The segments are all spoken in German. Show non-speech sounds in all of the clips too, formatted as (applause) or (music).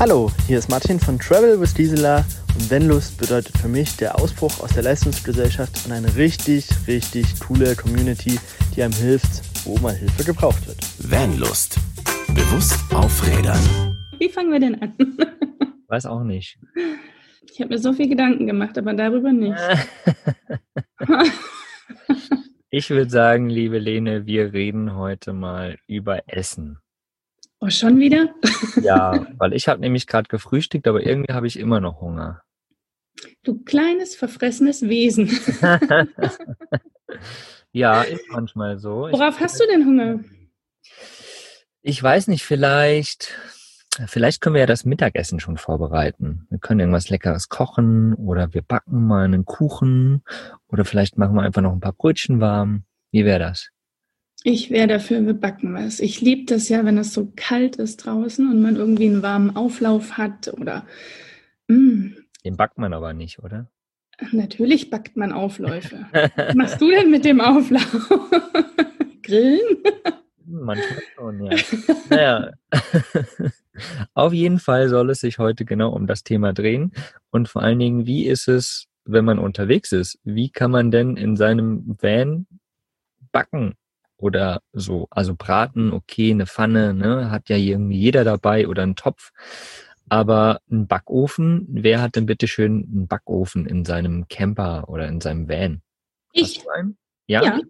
Hallo, hier ist Martin von Travel with Gisela und Vanlust bedeutet für mich der Ausbruch aus der Leistungsgesellschaft und eine richtig, richtig coole Community, die einem hilft, wo mal Hilfe gebraucht wird. Vanlust. Bewusst auf Rädern. Wie fangen wir denn an? Weiß auch nicht. Ich habe mir so viel Gedanken gemacht, aber darüber nicht. (laughs) ich würde sagen, liebe Lene, wir reden heute mal über Essen. Oh, schon wieder? (laughs) ja, weil ich habe nämlich gerade gefrühstückt, aber irgendwie habe ich immer noch Hunger. Du kleines, verfressenes Wesen. (laughs) ja, ist manchmal so. Worauf ich, hast du denn Hunger? Ich weiß nicht, vielleicht, vielleicht können wir ja das Mittagessen schon vorbereiten. Wir können irgendwas Leckeres kochen oder wir backen mal einen Kuchen oder vielleicht machen wir einfach noch ein paar Brötchen warm. Wie wäre das? Ich wäre dafür, wir backen was. Ich liebe das ja, wenn es so kalt ist draußen und man irgendwie einen warmen Auflauf hat oder. Mm. Den backt man aber nicht, oder? Natürlich backt man Aufläufe. (laughs) Was machst du denn mit dem Auflauf? (laughs) Grillen? Manchmal schon, ja. Naja. (laughs) Auf jeden Fall soll es sich heute genau um das Thema drehen. Und vor allen Dingen, wie ist es, wenn man unterwegs ist? Wie kann man denn in seinem Van backen? Oder so. Also Braten, okay, eine Pfanne, ne, hat ja irgendwie jeder dabei oder einen Topf. Aber ein Backofen, wer hat denn bitte schön einen Backofen in seinem Camper oder in seinem Van? Ich. Ja. ja.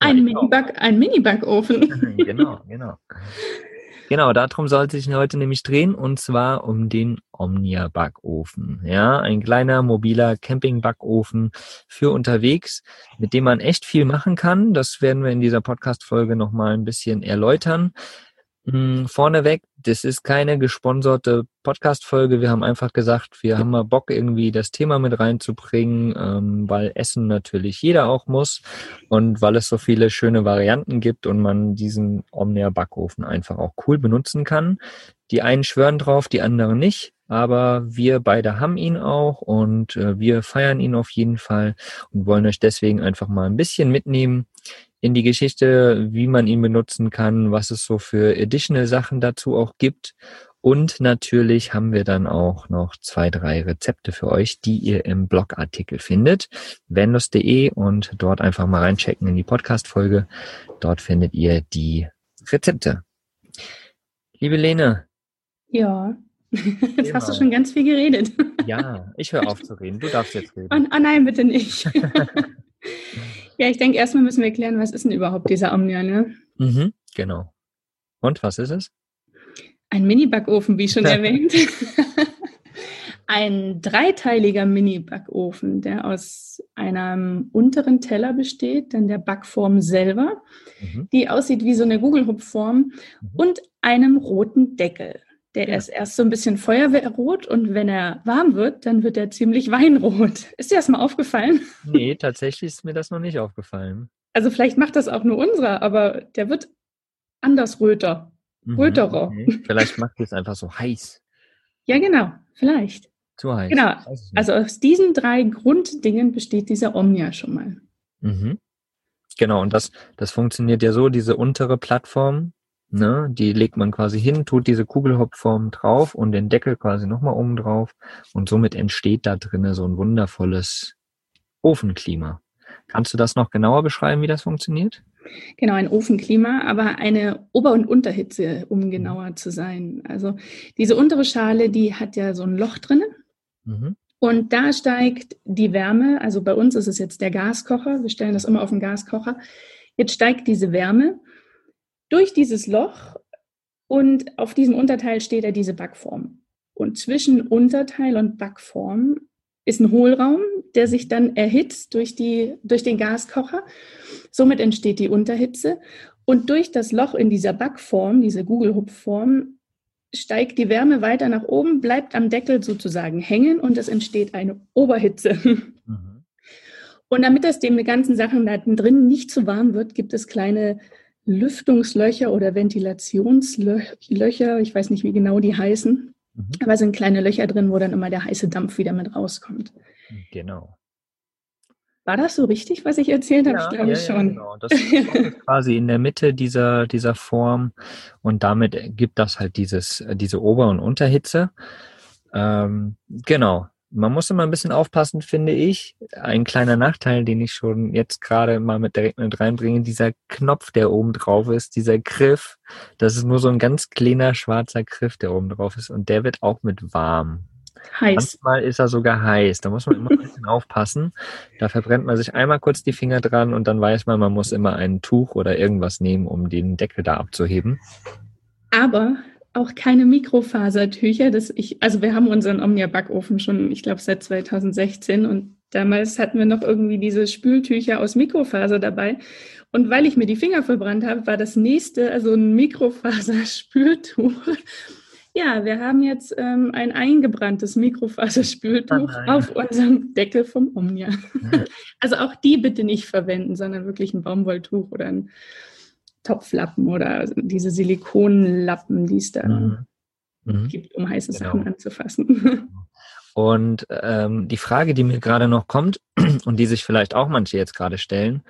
Ein Mini-Back, ein Mini-Backofen. (laughs) genau, genau. Genau, darum soll es sich heute nämlich drehen und zwar um den Omnia Backofen. Ja, ein kleiner mobiler Camping Backofen für unterwegs, mit dem man echt viel machen kann. Das werden wir in dieser Podcast Folge nochmal ein bisschen erläutern. Hm, vorneweg, das ist keine gesponserte Podcast-Folge. Wir haben einfach gesagt, wir haben mal Bock, irgendwie das Thema mit reinzubringen, ähm, weil Essen natürlich jeder auch muss und weil es so viele schöne Varianten gibt und man diesen Omnia-Backofen einfach auch cool benutzen kann. Die einen schwören drauf, die anderen nicht, aber wir beide haben ihn auch und äh, wir feiern ihn auf jeden Fall und wollen euch deswegen einfach mal ein bisschen mitnehmen in die Geschichte, wie man ihn benutzen kann, was es so für additional Sachen dazu auch gibt. Und natürlich haben wir dann auch noch zwei, drei Rezepte für euch, die ihr im Blogartikel findet, venlos.de und dort einfach mal reinchecken in die Podcast-Folge. Dort findet ihr die Rezepte. Liebe Lene. Ja, jetzt hast du schon ganz viel geredet. Ja, ich höre auf zu reden. Du darfst jetzt reden. Oh, oh nein, bitte nicht. (laughs) Ja, ich denke, erstmal müssen wir klären, was ist denn überhaupt dieser Omnia, ne? Mhm, genau. Und was ist es? Ein Mini-Backofen, wie schon (laughs) erwähnt. Ein dreiteiliger Mini-Backofen, der aus einem unteren Teller besteht, dann der Backform selber, mhm. die aussieht wie so eine Gugelhupfform mhm. und einem roten Deckel. Der ja. ist erst so ein bisschen Feuerwehrrot und wenn er warm wird, dann wird er ziemlich (laughs) weinrot. Ist dir das mal aufgefallen? Nee, tatsächlich ist mir das noch nicht aufgefallen. Also vielleicht macht das auch nur unserer, aber der wird anders röter. Mhm, röterer. Okay. Vielleicht macht es einfach so heiß. Ja, genau, vielleicht. Zu heiß. Genau. Also aus diesen drei Grunddingen besteht dieser Omnia schon mal. Mhm. Genau, und das, das funktioniert ja so, diese untere Plattform, Ne? Die legt man quasi hin, tut diese Kugelhopfform drauf und den Deckel quasi nochmal oben drauf und somit entsteht da drinnen so ein wundervolles Ofenklima. Kannst du das noch genauer beschreiben, wie das funktioniert? Genau, ein Ofenklima, aber eine Ober- und Unterhitze, um genauer zu sein. Also diese untere Schale, die hat ja so ein Loch drinnen. Mhm. Und da steigt die Wärme, also bei uns ist es jetzt der Gaskocher, wir stellen das immer auf den Gaskocher. Jetzt steigt diese Wärme durch dieses Loch und auf diesem Unterteil steht er diese Backform. Und zwischen Unterteil und Backform ist ein Hohlraum, der sich dann erhitzt durch, die, durch den Gaskocher. Somit entsteht die Unterhitze. Und durch das Loch in dieser Backform, diese Gugelhupfform, steigt die Wärme weiter nach oben, bleibt am Deckel sozusagen hängen und es entsteht eine Oberhitze. Mhm. Und damit das dem ganzen Sachen da drin nicht zu warm wird, gibt es kleine Lüftungslöcher oder Ventilationslöcher, ich weiß nicht, wie genau die heißen, mhm. aber es sind kleine Löcher drin, wo dann immer der heiße Dampf wieder mit rauskommt. Genau. War das so richtig, was ich erzählt habe? Ja, ich glaube ja, schon. Ja, genau. Das ist quasi in der Mitte dieser, dieser Form und damit gibt das halt dieses, diese Ober- und Unterhitze. Ähm, genau. Man muss immer ein bisschen aufpassen, finde ich. Ein kleiner Nachteil, den ich schon jetzt gerade mal mit direkt mit reinbringe, dieser Knopf, der oben drauf ist, dieser Griff, das ist nur so ein ganz kleiner schwarzer Griff, der oben drauf ist und der wird auch mit warm. Heiß. Manchmal ist er sogar heiß. Da muss man immer ein bisschen aufpassen. Da verbrennt man sich einmal kurz die Finger dran und dann weiß man, man muss immer ein Tuch oder irgendwas nehmen, um den Deckel da abzuheben. Aber auch keine Mikrofasertücher. Das ich, also wir haben unseren Omnia-Backofen schon, ich glaube, seit 2016 und damals hatten wir noch irgendwie diese Spültücher aus Mikrofaser dabei. Und weil ich mir die Finger verbrannt habe, war das nächste also ein Mikrofaserspültuch. (laughs) Ja, wir haben jetzt ähm, ein eingebranntes Mikrofaserspültuch oh auf unserem Deckel vom Omnia. (laughs) also auch die bitte nicht verwenden, sondern wirklich ein Baumwolltuch oder ein Topflappen oder diese Silikonlappen, die es da mhm. Mhm. gibt, um heiße genau. Sachen anzufassen. (laughs) Und ähm, die Frage, die mir gerade noch kommt (clears throat) und die sich vielleicht auch manche jetzt gerade stellen,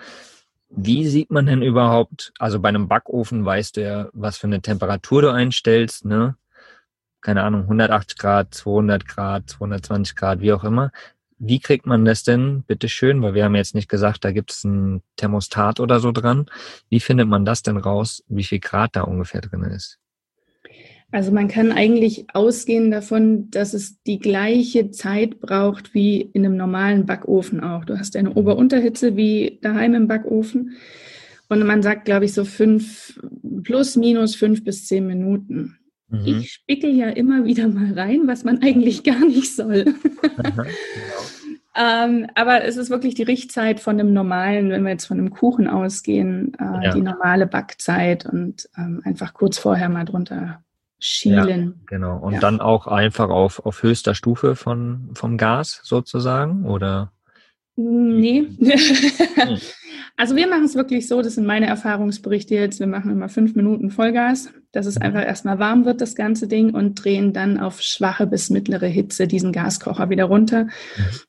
wie sieht man denn überhaupt, also bei einem Backofen weißt du ja, was für eine Temperatur du einstellst, ne? Keine Ahnung, 180 Grad, 200 Grad, 220 Grad, wie auch immer. Wie kriegt man das denn, bitteschön, weil wir haben jetzt nicht gesagt, da gibt es ein Thermostat oder so dran. Wie findet man das denn raus, wie viel Grad da ungefähr drin ist? Also man kann eigentlich ausgehen davon, dass es die gleiche Zeit braucht wie in einem normalen Backofen auch. Du hast eine mhm. Ober-Unterhitze wie daheim im Backofen. Und man sagt, glaube ich, so fünf, plus, minus fünf bis zehn Minuten. Mhm. Ich spickel ja immer wieder mal rein, was man eigentlich gar nicht soll. (laughs) Ähm, aber es ist wirklich die Richtzeit von dem normalen, wenn wir jetzt von einem Kuchen ausgehen, äh, ja. die normale Backzeit und ähm, einfach kurz vorher mal drunter schielen. Ja, genau. Und ja. dann auch einfach auf, auf höchster Stufe von, vom Gas sozusagen, oder? Nee. (laughs) Hm. Also wir machen es wirklich so, das sind meine Erfahrungsberichte jetzt, wir machen immer fünf Minuten Vollgas, dass es mhm. einfach erstmal warm wird, das ganze Ding, und drehen dann auf schwache bis mittlere Hitze diesen Gaskocher wieder runter, mhm.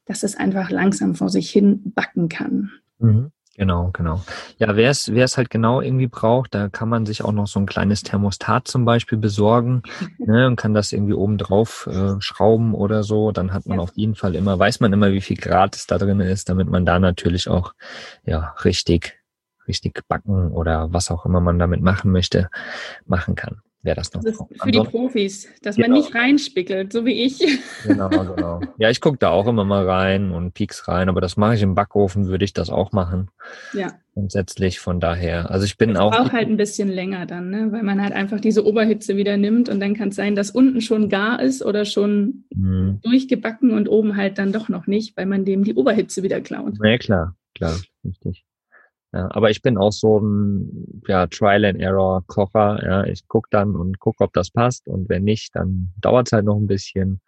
dass es einfach langsam vor sich hin backen kann. Mhm. Genau, genau. Ja, wer es, wer es halt genau irgendwie braucht, da kann man sich auch noch so ein kleines Thermostat zum Beispiel besorgen (laughs) ne, und kann das irgendwie oben drauf äh, schrauben oder so. Dann hat man ja. auf jeden Fall immer, weiß man immer, wie viel Grad es da drin ist, damit man da natürlich auch ja richtig, richtig backen oder was auch immer man damit machen möchte, machen kann wer das noch das. Für die Profis, dass genau. man nicht reinspickelt, so wie ich. (laughs) Genau, genau. Ja, ich gucke da auch immer mal rein und pieks rein, aber das mache ich im Backofen, würde ich das auch machen. Ja. Grundsätzlich von daher. Also ich bin das auch. Auch halt ein bisschen länger dann, ne? weil man halt einfach diese Oberhitze wieder nimmt und dann kann es sein, dass unten schon gar ist oder schon hm. durchgebacken und oben halt dann doch noch nicht, weil man dem die Oberhitze wieder klaut. Ja, klar, klar, richtig. Ja, aber ich bin auch so ein ja, Trial and Error Kocher. Ja, ich guck dann und guck, ob das passt und wenn nicht, dann dauert es halt noch ein bisschen.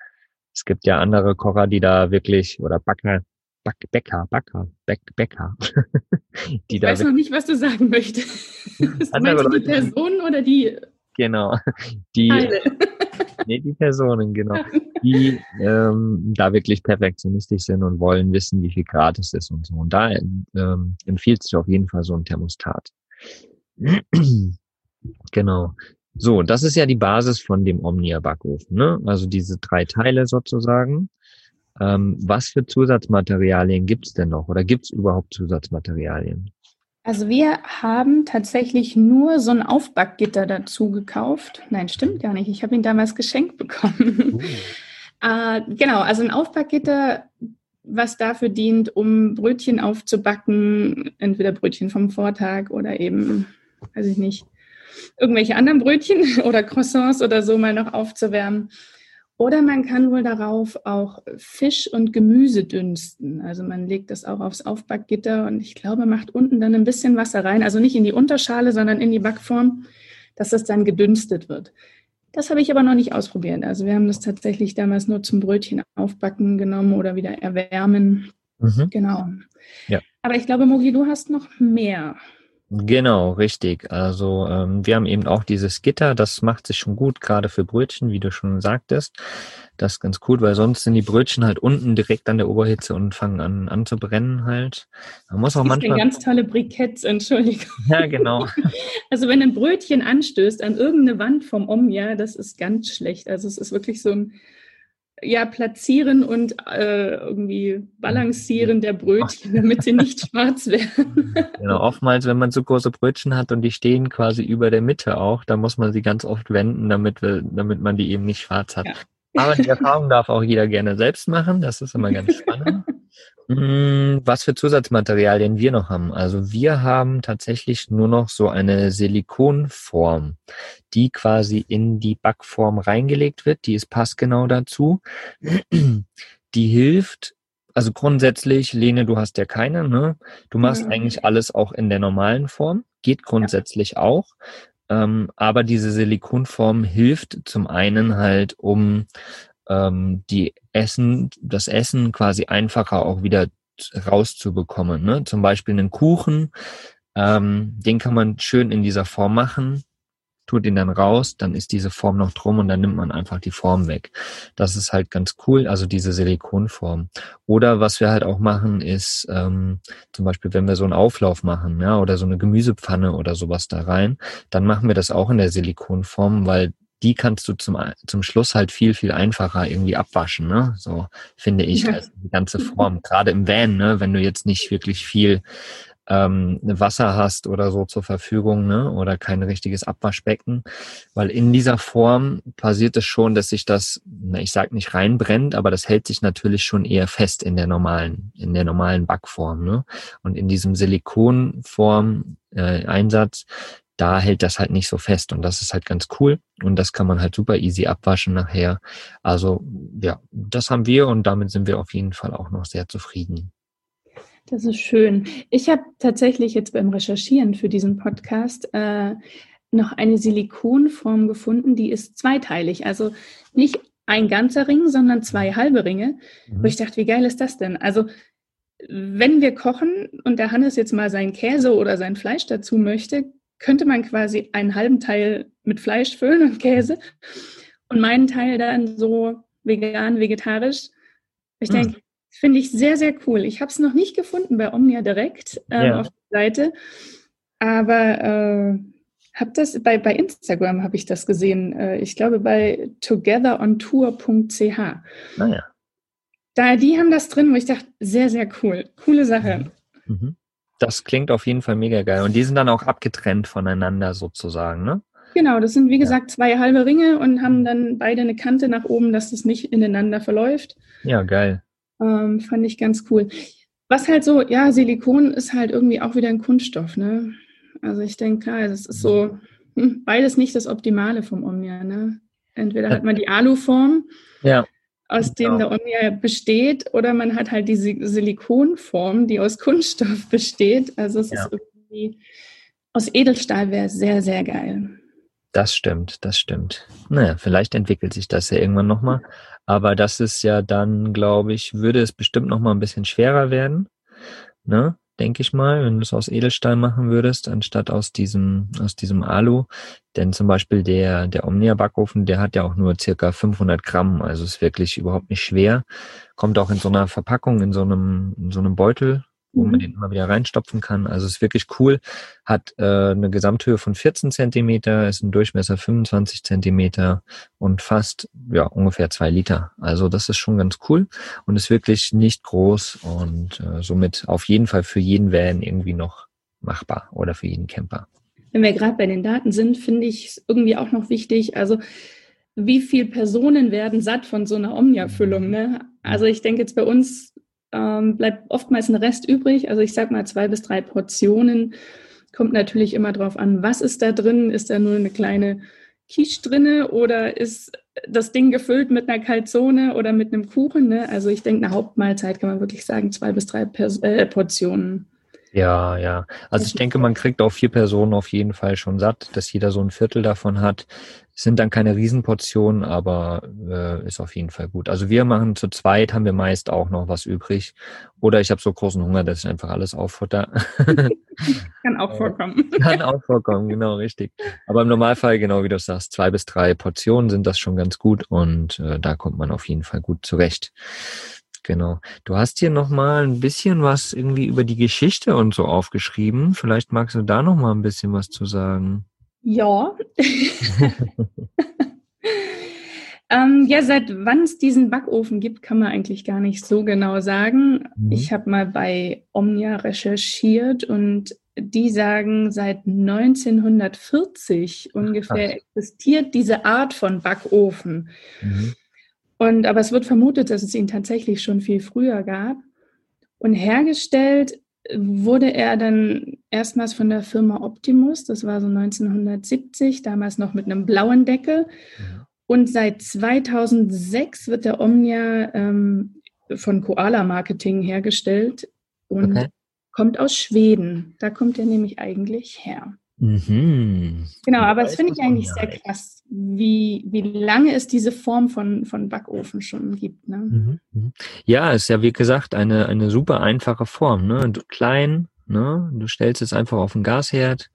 Es gibt ja andere Kocher, die da wirklich oder Backer, Back, Bäcker, Backer, Bäck, Bäcker. (laughs) die ich da weiß noch nicht, was du sagen möchtest. (laughs) andere Leute, die Person oder die? Genau, (laughs) die. Teile. (laughs) nee, die Personen, genau. (laughs) Die ähm, da wirklich perfektionistisch sind und wollen wissen, wie viel Grad es ist und so. Und da ähm, empfiehlt sich auf jeden Fall so ein Thermostat. (clears throat) genau. So, das ist ja die Basis von dem Omnia-Backofen, ne? Also diese drei Teile sozusagen. Ähm, was für Zusatzmaterialien gibt's denn noch? Oder gibt's überhaupt Zusatzmaterialien? Also wir haben tatsächlich nur so ein Aufbackgitter dazu gekauft. Nein, stimmt gar nicht. Ich habe ihn damals geschenkt bekommen. Uh. (laughs) äh, genau, also ein Aufbackgitter, was dafür dient, um Brötchen aufzubacken, entweder Brötchen vom Vortag oder eben, weiß ich nicht, irgendwelche anderen Brötchen (laughs) oder Croissants oder so mal noch aufzuwärmen. Oder man kann wohl darauf auch Fisch und Gemüse dünsten. Also man legt das auch aufs Aufbackgitter und ich glaube, macht unten dann ein bisschen Wasser rein. Also nicht in die Unterschale, sondern in die Backform, dass das dann gedünstet wird. Das habe ich aber noch nicht ausprobiert. Also wir haben das tatsächlich damals nur zum Brötchen aufbacken genommen oder wieder erwärmen. Mhm. Genau. Ja. Aber ich glaube, Mogi, du hast noch mehr. Genau, richtig. Also ähm, wir haben eben auch dieses Gitter, das macht sich schon gut, gerade für Brötchen, wie du schon sagtest. Das ist ganz cool, weil sonst sind die Brötchen halt unten direkt an der Oberhitze und fangen an, an zu brennen halt. Man muss auch manchmal. ganz tolle Briketts, Entschuldigung. Ja, genau. (laughs) Also wenn ein Brötchen anstößt an irgendeine Wand vom Omnia, das ist ganz schlecht. Also es ist wirklich so ein ja, Platzieren und äh, irgendwie Balancieren der Brötchen, damit sie nicht (laughs) schwarz werden. Genau, oftmals, wenn man so große Brötchen hat und die stehen quasi über der Mitte auch, dann muss man sie ganz oft wenden, damit, wir, damit man die eben nicht schwarz hat. Ja. Aber die Erfahrung darf auch jeder gerne selbst machen, das ist immer ganz spannend. (laughs) Mm, was für Zusatzmaterialien wir noch haben. Also wir haben tatsächlich nur noch so eine Silikonform, die quasi in die Backform reingelegt wird. Die ist passgenau dazu. Die hilft, also grundsätzlich, Lene, du hast ja keine, ne? Du machst mhm. eigentlich alles auch in der normalen Form. Geht grundsätzlich ja. auch. Ähm, aber diese Silikonform hilft zum einen halt, um ähm, die Essen, das Essen quasi einfacher auch wieder rauszubekommen. Ne? Zum Beispiel einen Kuchen, ähm, den kann man schön in dieser Form machen, tut ihn dann raus, dann ist diese Form noch drum und dann nimmt man einfach die Form weg. Das ist halt ganz cool, also diese Silikonform. Oder was wir halt auch machen, ist ähm, zum Beispiel, wenn wir so einen Auflauf machen, ja, oder so eine Gemüsepfanne oder sowas da rein, dann machen wir das auch in der Silikonform, weil die kannst du zum, zum Schluss halt viel, viel einfacher irgendwie abwaschen, ne? So finde ich, ja. also die ganze Form. Gerade im Van, ne, wenn du jetzt nicht wirklich viel ähm, Wasser hast oder so zur Verfügung, ne? Oder kein richtiges Abwaschbecken. Weil in dieser Form passiert es schon, dass sich das, na, ich sag nicht reinbrennt, aber das hält sich natürlich schon eher fest in der normalen, in der normalen Backform, ne? Und in diesem Silikonform äh, Einsatz da hält das halt nicht so fest und das ist halt ganz cool und das kann man halt super easy abwaschen nachher. Also ja, das haben wir und damit sind wir auf jeden Fall auch noch sehr zufrieden. Das ist schön. Ich habe tatsächlich jetzt beim Recherchieren für diesen Podcast äh, noch eine Silikonform gefunden, die ist zweiteilig. Also nicht ein ganzer Ring, sondern zwei halbe Ringe. Mhm. Wo ich dachte, wie geil ist das denn? Also wenn wir kochen und der Hannes jetzt mal seinen Käse oder sein Fleisch dazu möchte, könnte man quasi einen halben Teil mit Fleisch füllen und Käse und meinen Teil dann so vegan, vegetarisch. Ich hm. denke, finde ich sehr, sehr cool. Ich habe es noch nicht gefunden bei Omnia direkt äh, ja. auf der Seite, aber äh, habe das bei, bei Instagram habe ich das gesehen. Äh, ich glaube bei togetherontour.ch. Naja. Da, die haben das drin, wo ich dachte, sehr, sehr cool. Coole Sache. Mhm. mhm. Das klingt auf jeden Fall mega geil. Und die sind dann auch abgetrennt voneinander sozusagen, ne? Genau, das sind wie gesagt ja. zwei halbe Ringe und haben mhm. dann beide eine Kante nach oben, dass das nicht ineinander verläuft. Ja, geil. Ähm, fand ich ganz cool. Was halt so, ja, Silikon ist halt irgendwie auch wieder ein Kunststoff, ne? Also ich denke, klar, das ist so hm, beides nicht das Optimale vom Omnia, ne? Entweder hat man die Aluform. Ja aus dem genau. der Omnia besteht, oder man hat halt diese Silikonform, die aus Kunststoff (laughs) besteht. Also es ja. ist irgendwie aus Edelstahl wäre sehr, sehr geil. Das stimmt, das stimmt. Naja, vielleicht entwickelt sich das ja irgendwann nochmal. Aber das ist ja dann, glaube ich, würde es bestimmt nochmal ein bisschen schwerer werden. Ne? Denke ich mal, wenn du es aus Edelstahl machen würdest, anstatt aus diesem, aus diesem Alu. Denn zum Beispiel der, der Omnia-Backofen, der hat ja auch nur circa 500 Gramm, also ist wirklich überhaupt nicht schwer. Kommt auch in so einer Verpackung, in so einem, in so einem Beutel, wo mhm. man den immer wieder reinstopfen kann. Also ist wirklich cool. Hat äh, eine Gesamthöhe von 14 Zentimeter, ist ein Durchmesser 25 Zentimeter und fast ja ungefähr zwei Liter. Also das ist schon ganz cool und ist wirklich nicht groß und äh, somit auf jeden Fall für jeden Van irgendwie noch machbar oder für jeden Camper. Wenn wir gerade bei den Daten sind, finde ich es irgendwie auch noch wichtig. Also wie viele Personen werden satt von so einer Omnia-Füllung? Ne? Also ich denke jetzt bei uns ähm, bleibt oftmals ein Rest übrig. Also ich sage mal zwei bis drei Portionen. Kommt natürlich immer drauf an, was ist da drin? Ist da nur eine kleine Quiche drinne oder ist das Ding gefüllt mit einer Calzone oder mit einem Kuchen? Ne? Also ich denke, eine Hauptmahlzeit kann man wirklich sagen, zwei bis drei Pers äh, Portionen. Ja, ja. Also ich denke, man kriegt auch vier Personen auf jeden Fall schon satt, dass jeder so ein Viertel davon hat. Sind dann keine Riesenportionen, aber äh, ist auf jeden Fall gut. Also wir machen zu zweit, haben wir meist auch noch was übrig. Oder ich habe so großen Hunger, dass ich einfach alles auffutter. (laughs) Kann auch vorkommen. (laughs) Kann auch vorkommen, genau, richtig. Aber im Normalfall, genau wie du sagst, zwei bis drei Portionen sind das schon ganz gut und äh, da kommt man auf jeden Fall gut zurecht. Genau. Du hast hier nochmal ein bisschen was irgendwie über die Geschichte und so aufgeschrieben. Vielleicht magst du da nochmal ein bisschen was zu sagen. Ja. ähm, ja, seit wann es diesen Backofen gibt, kann man eigentlich gar nicht so genau sagen. Mhm. Ich habe mal bei Omnia recherchiert und die sagen, seit 1940 ungefähr Ach. existiert diese Art von Backofen. Mhm. Und, aber es wird vermutet, dass es ihn tatsächlich schon viel früher gab. Und hergestellt wurde er dann erstmals von der Firma Optimus, das war so 1970, damals noch mit einem blauen Deckel. Und seit 2006 wird der Omnia ähm, von Koala Marketing hergestellt und okay. kommt aus Schweden. Da kommt er nämlich eigentlich her. Mhm. Genau, aber das finde ich eigentlich sehr krass, wie, wie lange es diese Form von, von Backofen schon gibt. Ne? Mhm, mhm. Ja, ist ja wie gesagt eine, eine super einfache Form. Ne? Klein, ne? du stellst es einfach auf den Gasherd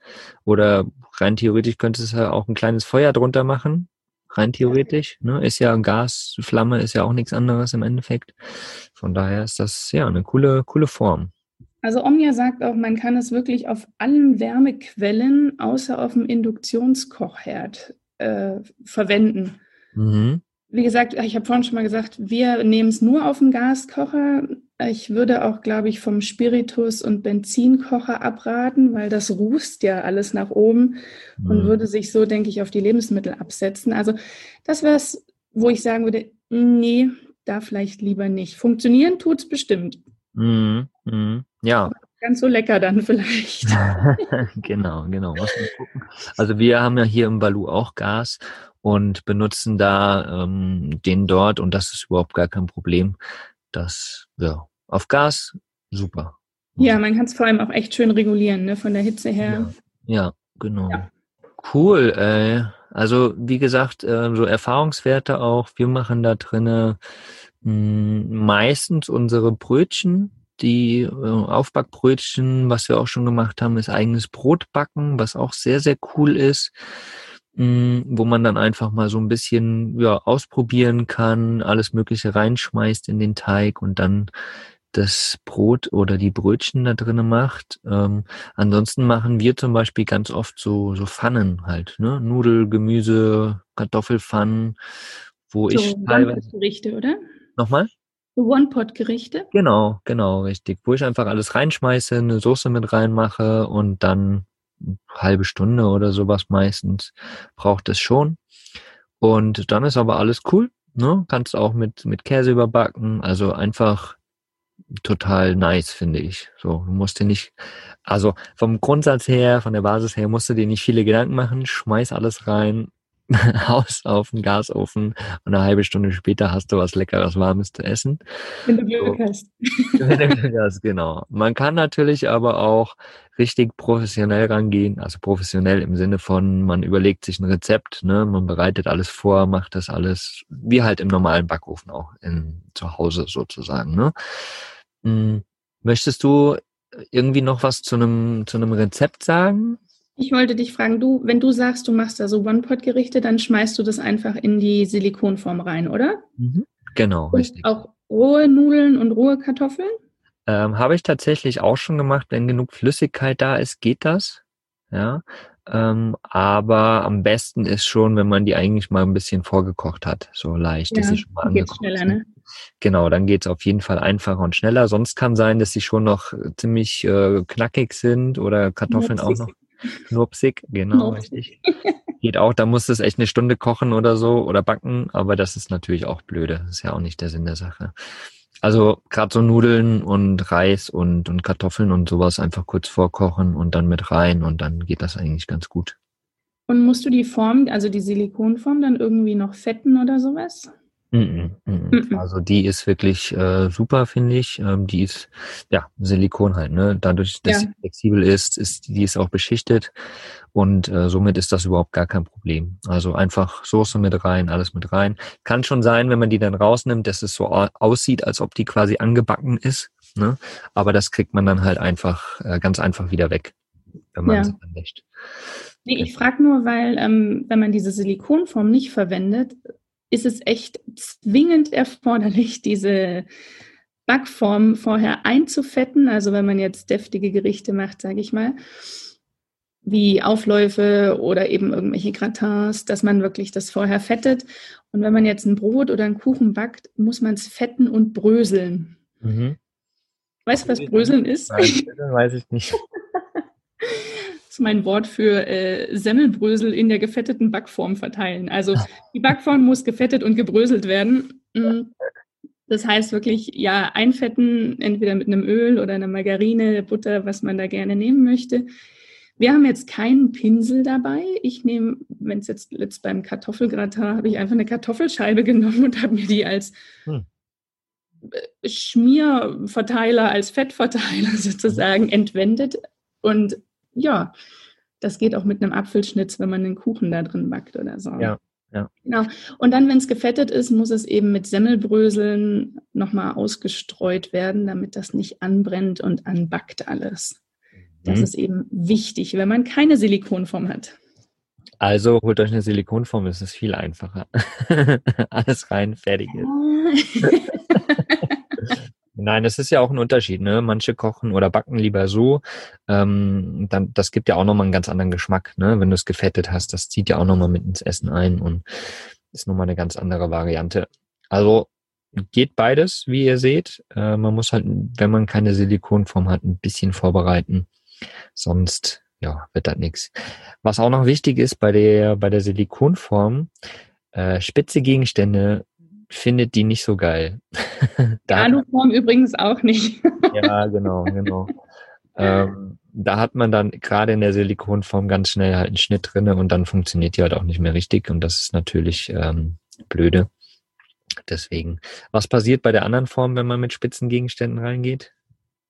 oder rein theoretisch könntest du ja auch ein kleines Feuer drunter machen. Rein theoretisch, ne? Ist ja Gas, Flamme ist ja auch nichts anderes im Endeffekt. Von daher ist das ja eine coole, coole Form. Also Omnia sagt auch, man kann es wirklich auf allen Wärmequellen außer auf dem Induktionskochherd äh, verwenden. Mhm. Wie gesagt, ich habe vorhin schon mal gesagt, wir nehmen es nur auf dem Gaskocher. Ich würde auch, glaube ich, vom Spiritus- und Benzinkocher abraten, weil das rußt ja alles nach oben mhm. und würde sich so, denke ich, auf die Lebensmittel absetzen. Also das wäre es, wo ich sagen würde, nee, da vielleicht lieber nicht. Funktionieren tut es bestimmt. Mhm. Mhm. Ja. Ganz so lecker dann (laughs) vielleicht. (laughs) genau, genau. Also wir haben ja hier im Balu auch Gas und benutzen da ähm, den dort und das ist überhaupt gar kein Problem. Das, ja, auf Gas, super. Ja, man kann es vor allem auch echt schön regulieren, ne, von der Hitze her. Ja, ja genau. Ja. Cool, äh, also wie gesagt, äh, so Erfahrungswerte auch. Wir machen da drinnen meistens unsere Brötchen die äh, Aufbackbrötchen, was wir auch schon gemacht haben, ist eigenes Brot backen, was auch sehr, sehr cool ist, wo man dann einfach mal so ein bisschen ja, ausprobieren kann, alles Mögliche reinschmeißt in den Teig und dann das Brot oder die Brötchen da drinnen macht. Ähm, ansonsten machen wir zum Beispiel ganz oft so, so Pfannen halt, ne? Nudel, Gemüse, Kartoffelpfannen, wo so, ich teilweise. Gerichte, oder? Nochmal? One-Pot-Gerichte? Genau, genau, richtig. Wo ich einfach alles reinschmeiße, eine Soße mit reinmache und dann eine halbe Stunde oder sowas meistens braucht es schon. Und dann ist aber alles cool. Ne? Kannst auch mit, mit Käse überbacken. Also einfach total nice, finde ich. So, du musst dir nicht, also vom Grundsatz her, von der Basis her, musst du dir nicht viele Gedanken machen, schmeiß alles rein, (laughs) Haus auf den Gasofen und eine halbe Stunde später hast du was Leckeres, Warmes zu essen. Wenn du Glück so. hast. (laughs) Wenn du Glück hast, genau. Man kann natürlich aber auch richtig professionell rangehen, also professionell im Sinne von, man überlegt sich ein Rezept, ne, man bereitet alles vor, macht das alles, wie halt im normalen Backofen auch in, zu Hause sozusagen, ne. Hm, möchtest du irgendwie noch was zu einem, zu einem Rezept sagen? Ich wollte dich fragen, du, wenn du sagst, du machst da so One-Pot-Gerichte, dann schmeißt du das einfach in die Silikonform rein, oder? Mhm. Genau, und richtig. Auch rohe Nudeln und rohe Kartoffeln? Ähm, Habe ich tatsächlich auch schon gemacht. Wenn genug Flüssigkeit da ist, geht das. Ja. Ähm, aber am besten ist schon, wenn man die eigentlich mal ein bisschen vorgekocht hat, so leicht, ja, dass sie schon mal angekocht schneller, ne? Genau, dann geht's auf jeden Fall einfacher und schneller. Sonst kann sein, dass sie schon noch ziemlich äh, knackig sind oder Kartoffeln ja, auch noch Knurpsig, genau, richtig. Geht auch, da muss es echt eine Stunde kochen oder so oder backen, aber das ist natürlich auch blöde. Das ist ja auch nicht der Sinn der Sache. Also gerade so Nudeln und Reis und, und Kartoffeln und sowas einfach kurz vorkochen und dann mit rein und dann geht das eigentlich ganz gut. Und musst du die Form, also die Silikonform, dann irgendwie noch fetten oder sowas? Mm -mm. Also die ist wirklich äh, super, finde ich. Ähm, die ist ja Silikon halt, ne? Dadurch, dass ja. sie flexibel ist, ist die ist auch beschichtet und äh, somit ist das überhaupt gar kein Problem. Also einfach Soße mit rein, alles mit rein. Kann schon sein, wenn man die dann rausnimmt, dass es so aussieht, als ob die quasi angebacken ist. Ne? Aber das kriegt man dann halt einfach äh, ganz einfach wieder weg, wenn man ja. sie dann wäscht. Nee, ich frage nur, weil ähm, wenn man diese Silikonform nicht verwendet, ist es echt zwingend erforderlich, diese Backform vorher einzufetten. Also wenn man jetzt deftige Gerichte macht, sage ich mal, wie Aufläufe oder eben irgendwelche Gratins, dass man wirklich das vorher fettet. Und wenn man jetzt ein Brot oder einen Kuchen backt, muss man es fetten und bröseln. Mhm. Weißt du, was Bröseln ist? Nein, weiß ich nicht. (laughs) Ist mein Wort für äh, Semmelbrösel in der gefetteten Backform verteilen. Also (laughs) die Backform muss gefettet und gebröselt werden. Mm. Das heißt wirklich, ja, einfetten, entweder mit einem Öl oder einer Margarine, Butter, was man da gerne nehmen möchte. Wir haben jetzt keinen Pinsel dabei. Ich nehme, wenn es jetzt, jetzt beim Kartoffelgratin, habe ich einfach eine Kartoffelscheibe genommen und habe mir die als hm. Schmierverteiler, als Fettverteiler (laughs) sozusagen entwendet. Und ja, das geht auch mit einem Apfelschnitz, wenn man einen Kuchen da drin backt oder so. Ja, ja. Genau. Und dann, wenn es gefettet ist, muss es eben mit Semmelbröseln nochmal ausgestreut werden, damit das nicht anbrennt und anbackt alles. Das mhm. ist eben wichtig, wenn man keine Silikonform hat. Also holt euch eine Silikonform, es ist viel einfacher. (laughs) Alles rein, fertig ist. (laughs) Nein, das ist ja auch ein Unterschied. Ne? Manche kochen oder backen lieber so. Ähm, dann, das gibt ja auch nochmal einen ganz anderen Geschmack, ne? wenn du es gefettet hast. Das zieht ja auch nochmal mit ins Essen ein und ist nochmal eine ganz andere Variante. Also geht beides, wie ihr seht. Äh, man muss halt, wenn man keine Silikonform hat, ein bisschen vorbereiten. Sonst ja, wird das nichts. Was auch noch wichtig ist bei der, bei der Silikonform, äh, spitze Gegenstände findet die nicht so geil. (laughs) da, Aluform übrigens auch nicht. (laughs) ja, genau, genau. Ähm, da hat man dann gerade in der Silikonform ganz schnell halt einen Schnitt drinne und dann funktioniert die halt auch nicht mehr richtig und das ist natürlich ähm, blöde. Deswegen. Was passiert bei der anderen Form, wenn man mit spitzen Gegenständen reingeht?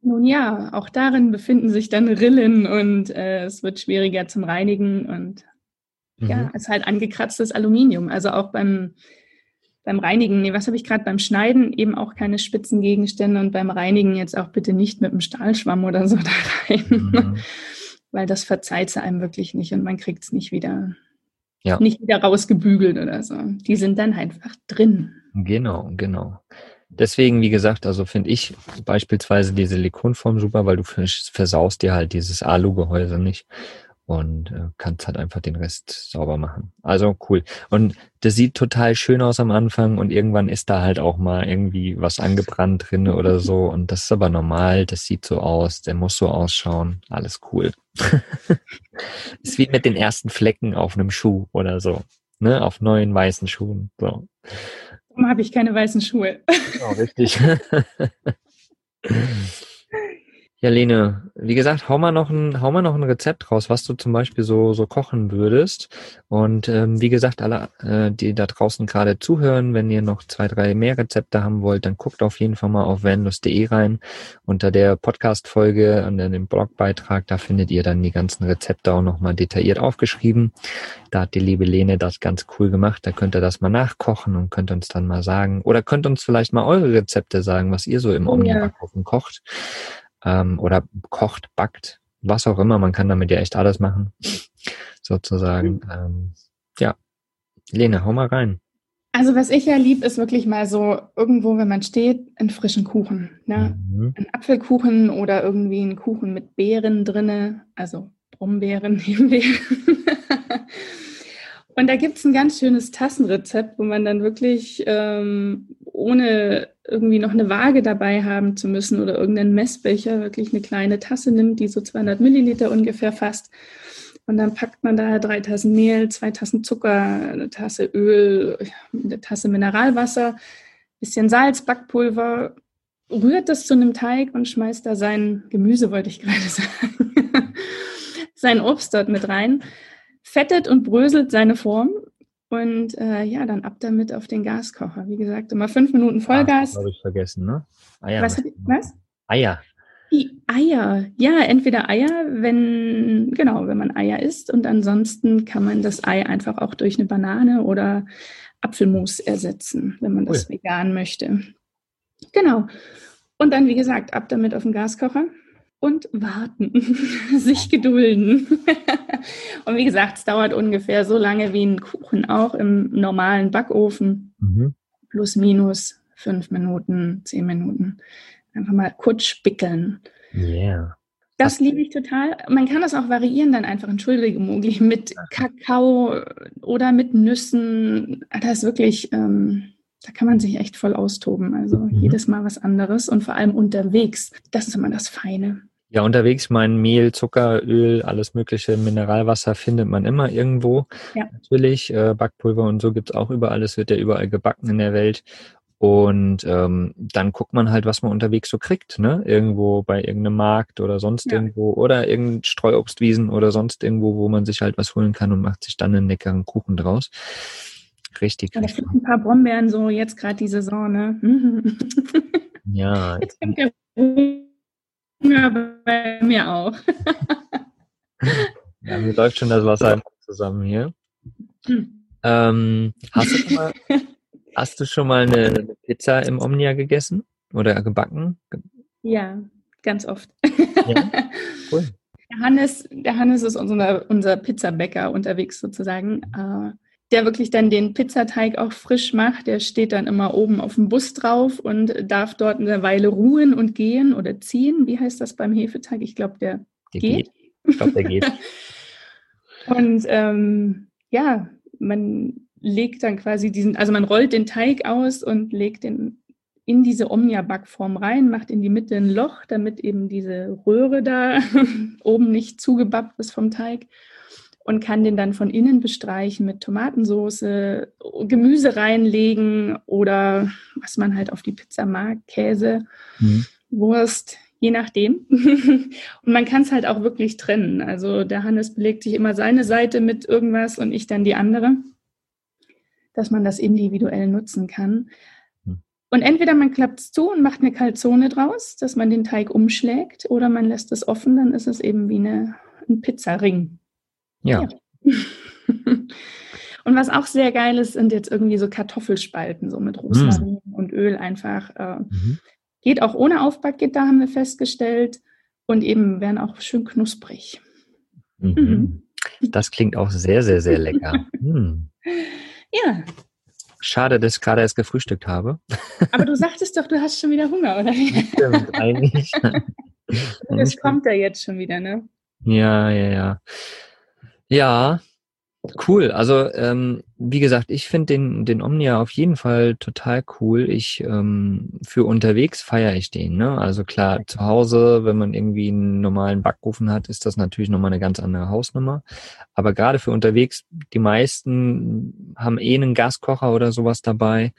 Nun ja, auch darin befinden sich dann Rillen und äh, es wird schwieriger zum Reinigen und mhm. ja, es ist halt angekratztes Aluminium. Also auch beim, beim Reinigen, nee, was habe ich gerade beim Schneiden, eben auch keine spitzen Gegenstände und beim Reinigen jetzt auch bitte nicht mit einem Stahlschwamm oder so (laughs) da rein, mhm. weil das verzeiht sie einem wirklich nicht und man kriegt es nicht wieder, ja. nicht wieder rausgebügelt oder so. Die sind dann einfach drin. Genau, genau. Deswegen, wie gesagt, also finde ich beispielsweise die Silikonform super, weil du versaust dir halt dieses Alu-Gehäuse nicht und äh, kannst halt einfach den Rest sauber machen. Also cool. Und das sieht total schön aus am Anfang und irgendwann ist da halt auch mal irgendwie was angebrannt drin oder so (laughs) und das ist aber normal, das sieht so aus, der muss so ausschauen, alles cool. (laughs) ist wie mit den ersten Flecken auf einem Schuh oder so, ne, auf neuen weißen Schuhen, so. Warum habe ich keine weißen Schuhe? Genau, richtig. (laughs) Ja, Lene, wie gesagt, hau mal noch ein, hau mal noch ein Rezept raus, was du zum Beispiel so, so kochen würdest. Und ähm, wie gesagt, alle, äh, die da draußen gerade zuhören, wenn ihr noch zwei, drei mehr Rezepte haben wollt, dann guckt auf jeden Fall mal auf vanlust.de rein. Unter der Podcast-Folge und dem Blogbeitrag, da findet ihr dann die ganzen Rezepte auch nochmal detailliert aufgeschrieben. Da hat die liebe Lene das ganz cool gemacht. Da könnt ihr das mal nachkochen und könnt uns dann mal sagen, oder könnt uns vielleicht mal eure Rezepte sagen, was ihr so im oh, Omnibus kocht ähm, oder kocht, backt, was auch immer. Man kann damit ja echt alles machen, sozusagen. Mhm. Ähm, ja, Lene, hau mal rein. Also was ich ja lieb, ist wirklich mal so irgendwo, wenn man steht, einen frischen Kuchen. Ne? Mhm. Ein Apfelkuchen oder irgendwie einen Kuchen mit Beeren drinne, also Brombeeren, (laughs) Himbeeren. Und da gibt es ein ganz schönes Tassenrezept, wo man dann wirklich ähm, ohne irgendwie noch eine Waage dabei haben zu müssen oder irgendeinen Messbecher wirklich eine kleine Tasse nimmt, die so 200 Milliliter ungefähr fasst. Und dann packt man da drei Tassen Mehl, zwei Tassen Zucker, eine Tasse Öl, eine Tasse Mineralwasser, bisschen Salz, Backpulver, rührt das zu einem Teig und schmeißt da sein Gemüse, wollte ich gerade (laughs) sagen, sein Obst dort mit rein, fettet und bröselt seine Form Und äh, ja, dann ab damit auf den Gaskocher. Wie gesagt, immer fünf Minuten Vollgas. Ah, habe ich vergessen, ne? Eier. Was? was? Eier. Die Eier. Ja, entweder Eier, wenn, genau, wenn man Eier isst. Und ansonsten kann man das Ei einfach auch durch eine Banane oder Apfelmus ersetzen, wenn man das cool. vegan möchte. Genau. Und dann, wie gesagt, ab damit auf den Gaskocher und warten, (laughs) sich gedulden. (laughs) und wie gesagt, es dauert ungefähr so lange wie ein Kuchen auch im normalen Backofen. Mhm. Plus, minus fünf Minuten, zehn Minuten. Einfach mal kurz spickeln. Yeah. Das liebe ich total. Man kann das auch variieren dann einfach, entschuldige Mogli, mit Kakao oder mit Nüssen. Das ist wirklich, ähm, da kann man sich echt voll austoben. Also mhm. jedes Mal was anderes und vor allem unterwegs. Das ist immer das Feine. Ja, unterwegs mein Mehl, Zucker, Öl, alles mögliche, Mineralwasser findet man immer irgendwo. Ja. Natürlich, äh, Backpulver und so gibt's auch überall. Es wird ja überall gebacken in der Welt. Und ähm, dann guckt man halt, was man unterwegs so kriegt, ne? Irgendwo bei irgendeinem Markt oder sonst ja. irgendwo oder irgendein Streuobstwiesen oder sonst irgendwo, wo man sich halt was holen kann und macht sich dann einen leckeren Kuchen draus. Richtig. Ja, richtig. ein paar Brombeeren so jetzt gerade die Saison, ne? (laughs) ja. Jetzt kommt der Hunger bei mir auch. ja, mir läuft schon das Wasser zusammen hier. Hm. Ähm, hast du schon mal (laughs) Hast du schon mal eine Pizza im Omnia gegessen oder gebacken? Ja, ganz oft. Ja? (laughs) Cool. Der Hannes, der Hannes ist unser, unser Pizzabäcker unterwegs sozusagen, äh, der wirklich dann den Pizzateig auch frisch macht. Der steht dann immer oben auf dem Bus drauf und darf dort eine Weile ruhen und gehen oder ziehen. Wie heißt das beim Hefeteig? Ich glaube, der, der, geht. geht. Ich glaube, der geht. (laughs) und ähm, ja, man legt dann quasi diesen, also man rollt den Teig aus und legt den in diese Omnia-Backform rein, macht in die Mitte ein Loch, damit eben diese Röhre da (laughs) oben nicht zugebappt ist vom Teig und kann den dann von innen bestreichen mit Tomatensauce, Gemüse reinlegen oder was man halt auf die Pizza mag, Käse, mhm. Wurst, je nachdem. (laughs) und man kann es halt auch wirklich trennen. Also der Hannes belegt sich immer seine Seite mit irgendwas und ich dann die andere dass man das individuell nutzen kann. Hm. Und entweder man klappt es zu und macht eine Calzone draus, dass man den Teig umschlägt, oder man lässt es offen, dann ist es eben wie eine, ein Pizzaring. Ja. ja. (laughs) und was auch sehr geil ist, sind jetzt irgendwie so Kartoffelspalten, so mit Rosmarin mm. und Öl einfach. Äh, mhm. Geht auch ohne Aufbackgitter, haben wir festgestellt. Und eben werden auch schön knusprig. Mhm. Mhm. Das klingt auch sehr, sehr, sehr lecker. (laughs) hm. Ja. Schade, dass ich gerade erst gefrühstückt habe. (laughs) Aber du sagtest doch, du hast schon wieder Hunger, oder? Stimmt, eigentlich. das kommt ja jetzt schon wieder, ne? Ja, ja, ja. Ja, Cool. Also ähm, wie gesagt, ich finde den den Omnia auf jeden Fall total cool. Ich ähm, für unterwegs feiere ich den. Ne? Also klar, zu Hause, wenn man irgendwie einen normalen Backofen hat, ist das natürlich nochmal eine ganz andere Hausnummer. Aber gerade für unterwegs, die meisten haben eh einen Gaskocher oder sowas dabei.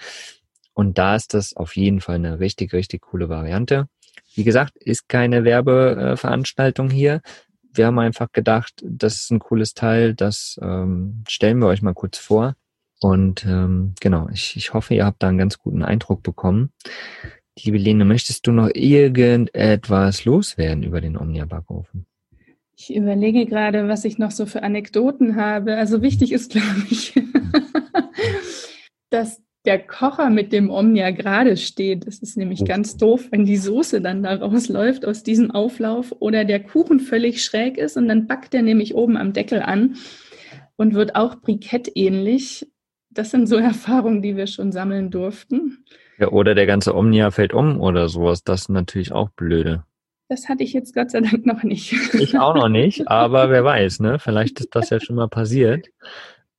Und da ist das auf jeden Fall eine richtig, richtig coole Variante. Wie gesagt, ist keine Werbeveranstaltung hier wir haben einfach gedacht, das ist ein cooles Teil, das ähm, stellen wir euch mal kurz vor. Und ähm, genau, ich, ich hoffe, ihr habt da einen ganz guten Eindruck bekommen. Liebe Lene, möchtest du noch irgendetwas loswerden über den Omnia-Backofen? Ich überlege gerade, was ich noch so für Anekdoten habe. Also wichtig ist, (laughs) glaube ich, dass der Kocher mit dem Omnia gerade steht. Das ist nämlich ganz doof, wenn die Soße dann da rausläuft aus diesem Auflauf oder der Kuchen völlig schräg ist und dann backt er nämlich oben am Deckel an und wird auch brikettähnlich. Das sind so (laughs) Erfahrungen, die wir schon sammeln durften. Ja, oder der ganze Omnia fällt um oder sowas. Das ist natürlich auch blöde. Das hatte ich jetzt Gott sei Dank noch nicht. Ich auch noch nicht, aber wer (laughs) weiß, ne? Vielleicht ist das ja schon mal passiert.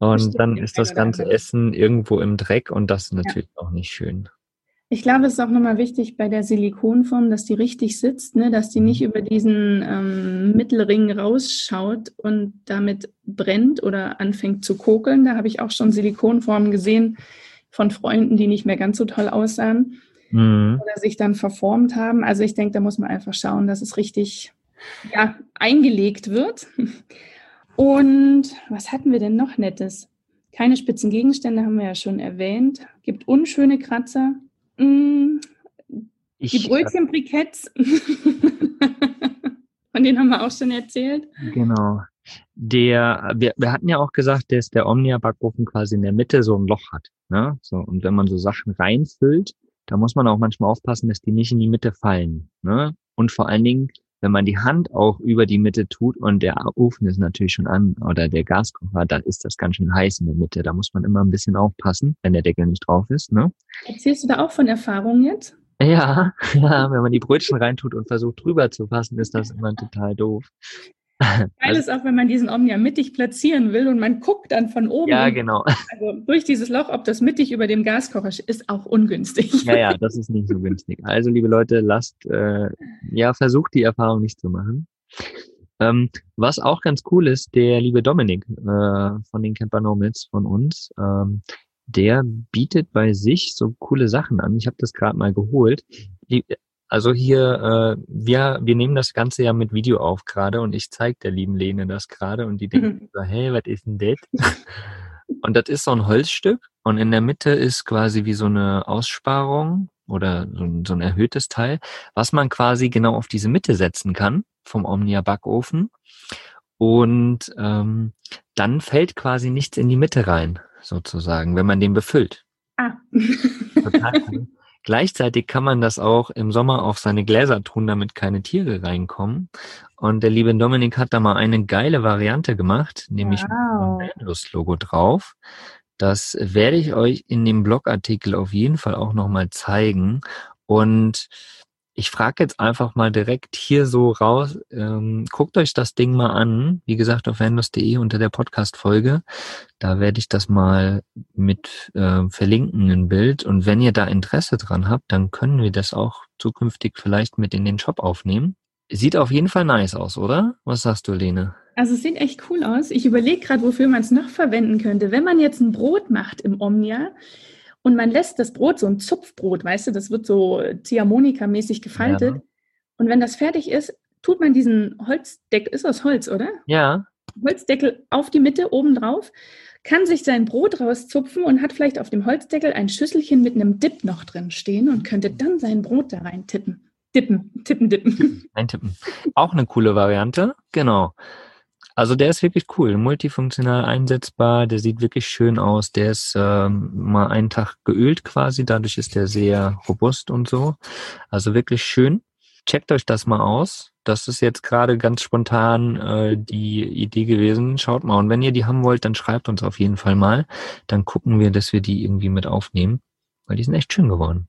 Und dann ist das ganze Essen irgendwo im Dreck und das ist natürlich ja. auch nicht schön. Ich glaube, es ist auch nochmal wichtig bei der Silikonform, dass die richtig sitzt, ne? dass die nicht mhm. über diesen ähm, Mittelring rausschaut und damit brennt oder anfängt zu kokeln. Da habe ich auch schon Silikonformen gesehen von Freunden, die nicht mehr ganz so toll aussahen mhm. oder sich dann verformt haben. Also ich denke, da muss man einfach schauen, dass es richtig ja, eingelegt wird. Und was hatten wir denn noch Nettes? Keine spitzen Gegenstände haben wir ja schon erwähnt. Gibt unschöne Kratzer. Mm, ich, die Brötchenbriketts. (laughs) Von denen haben wir auch schon erzählt. Genau. Der, wir, wir hatten ja auch gesagt, dass der Omnia-Backofen quasi in der Mitte so ein Loch hat. Ne? So, und wenn man so Sachen reinfüllt, da muss man auch manchmal aufpassen, dass die nicht in die Mitte fallen. Ne? Und vor allen Dingen, wenn man die Hand auch über die Mitte tut und der Ofen ist natürlich schon an oder der Gaskocher, da ist das ganz schön heiß in der Mitte. Da muss man immer ein bisschen aufpassen, wenn der Deckel nicht drauf ist. Ne? Erzählst du da auch von Erfahrung jetzt? Ja, (laughs) ja, wenn man die Brötchen reintut und versucht drüber zu fassen, ist das immer total doof. Geil also ist auch, wenn man diesen Omnia mittig platzieren will und man guckt dann von oben. Ja, genau. Also durch dieses Loch, ob das mittig über dem Gaskocher ist, auch ungünstig. Ja, ja, das ist nicht so günstig. Also, liebe Leute, lasst, äh, ja, versucht die Erfahrung nicht zu machen. Ähm, was auch ganz cool ist, der liebe Dominik äh, von den Camper Nomads von uns, ähm, der bietet bei sich so coole Sachen an. Ich habe das gerade mal geholt. Die, also hier, äh, wir, wir nehmen das Ganze ja mit Video auf gerade und ich zeige der lieben Lene das gerade und die denkt mhm. so, hey, was ist denn das? (laughs) und das ist so ein Holzstück und in der Mitte ist quasi wie so eine Aussparung oder so ein, so ein erhöhtes Teil, was man quasi genau auf diese Mitte setzen kann vom Omnia Backofen. Und ähm, dann fällt quasi nichts in die Mitte rein, sozusagen, wenn man den befüllt. Ah. Total cool. (laughs) Gleichzeitig kann man das auch im Sommer auf seine Gläser tun, damit keine Tiere reinkommen. Und der liebe Dominik hat da mal eine geile Variante gemacht, nämlich wow. ein Lust-Logo drauf. Das werde ich euch in dem Blogartikel auf jeden Fall auch nochmal zeigen. Und ich frage jetzt einfach mal direkt hier so raus, ähm, guckt euch das Ding mal an, wie gesagt auf windows.de unter der Podcast-Folge. Da werde ich das mal mit äh, verlinken, ein Bild. Und wenn ihr da Interesse dran habt, dann können wir das auch zukünftig vielleicht mit in den Shop aufnehmen. Sieht auf jeden Fall nice aus, oder? Was sagst du, Lene? Also es sieht echt cool aus. Ich überlege gerade, wofür man es noch verwenden könnte. Wenn man jetzt ein Brot macht im Omnia, und man lässt das Brot, so ein Zupfbrot, weißt du, das wird so Ziehharmonika-mäßig gefaltet. Ja. Und wenn das fertig ist, tut man diesen Holzdeckel, ist das Holz, oder? Ja. Holzdeckel auf die Mitte oben drauf, kann sich sein Brot rauszupfen und hat vielleicht auf dem Holzdeckel ein Schüsselchen mit einem Dip noch drin stehen und könnte dann sein Brot da rein tippen. Dippen, tippen, dippen. Eintippen. Auch eine coole Variante, genau. Also der ist wirklich cool, multifunktional einsetzbar, der sieht wirklich schön aus, der ist ähm, mal einen Tag geölt quasi, dadurch ist der sehr robust und so. Also wirklich schön. Checkt euch das mal aus. Das ist jetzt gerade ganz spontan äh, die Idee gewesen. Schaut mal. Und wenn ihr die haben wollt, dann schreibt uns auf jeden Fall mal. Dann gucken wir, dass wir die irgendwie mit aufnehmen. Weil die sind echt schön geworden.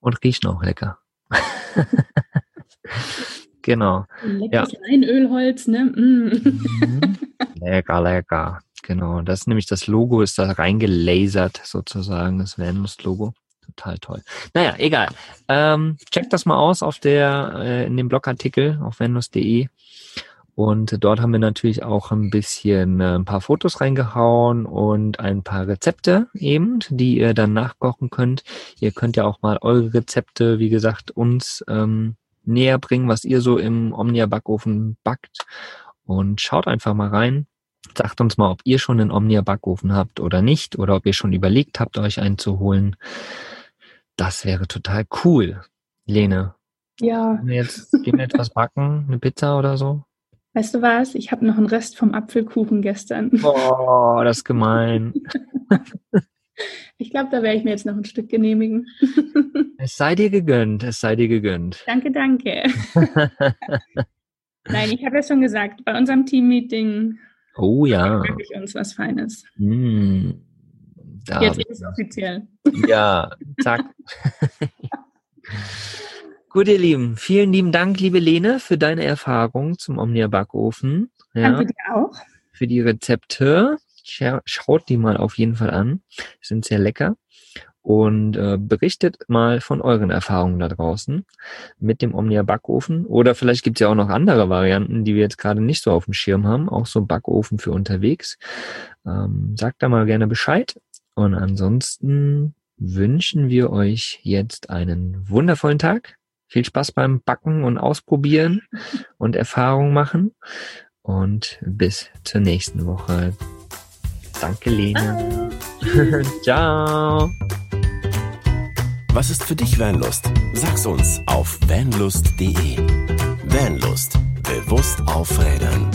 Und riechen auch lecker. (laughs) Genau. Leckeres ja. Leinölholz, ne? Mm. (laughs) Lecker, lecker. Genau. Das ist nämlich das Logo, ist da reingelasert sozusagen, das Venus-Logo. Total toll. Naja, egal. Ähm, checkt das mal aus auf der, äh, in dem Blogartikel auf venus.de. Und dort haben wir natürlich auch ein bisschen äh, ein paar Fotos reingehauen und ein paar Rezepte eben, die ihr dann nachkochen könnt. Ihr könnt ja auch mal eure Rezepte, wie gesagt, uns ähm, näher bringen, was ihr so im Omnia-Backofen backt. Und schaut einfach mal rein. Sagt uns mal, ob ihr schon einen Omnia-Backofen habt oder nicht, oder ob ihr schon überlegt habt, euch einen zu holen. Das wäre total cool. Lene. Ja. Jetzt, gehen wir jetzt was backen? Eine Pizza oder so? Weißt du was? Ich habe noch einen Rest vom Apfelkuchen gestern. Oh, das ist gemein. (laughs) Ich glaube, da werde ich mir jetzt noch ein Stück genehmigen. (laughs) Es sei dir gegönnt, es sei dir gegönnt. Danke, danke. (laughs) Nein, ich habe ja schon gesagt, bei unserem Teammeeting oh, ja. ich uns was Feines. Mm, jetzt ist es offiziell. Ja, zack. (laughs) Gut, ihr Lieben, vielen lieben Dank, liebe Lene, für deine Erfahrung zum Omnia Backofen. Ja, Danke dir auch. Für die Rezepte. Schaut die mal auf jeden Fall an. Sind sehr lecker. Und äh, berichtet mal von euren Erfahrungen da draußen mit dem Omnia Backofen. Oder vielleicht gibt es ja auch noch andere Varianten, die wir jetzt gerade nicht so auf dem Schirm haben. Auch so Backofen für unterwegs. Ähm, sagt da mal gerne Bescheid. Und ansonsten wünschen wir euch jetzt einen wundervollen Tag. Viel Spaß beim Backen und Ausprobieren (laughs) und Erfahrungen machen. Und bis zur nächsten Woche. Danke, Lene. (laughs) Ciao. Was ist für dich Vanlust? Sag's uns auf vanlust.de. Vanlust. Bewusst aufrädern.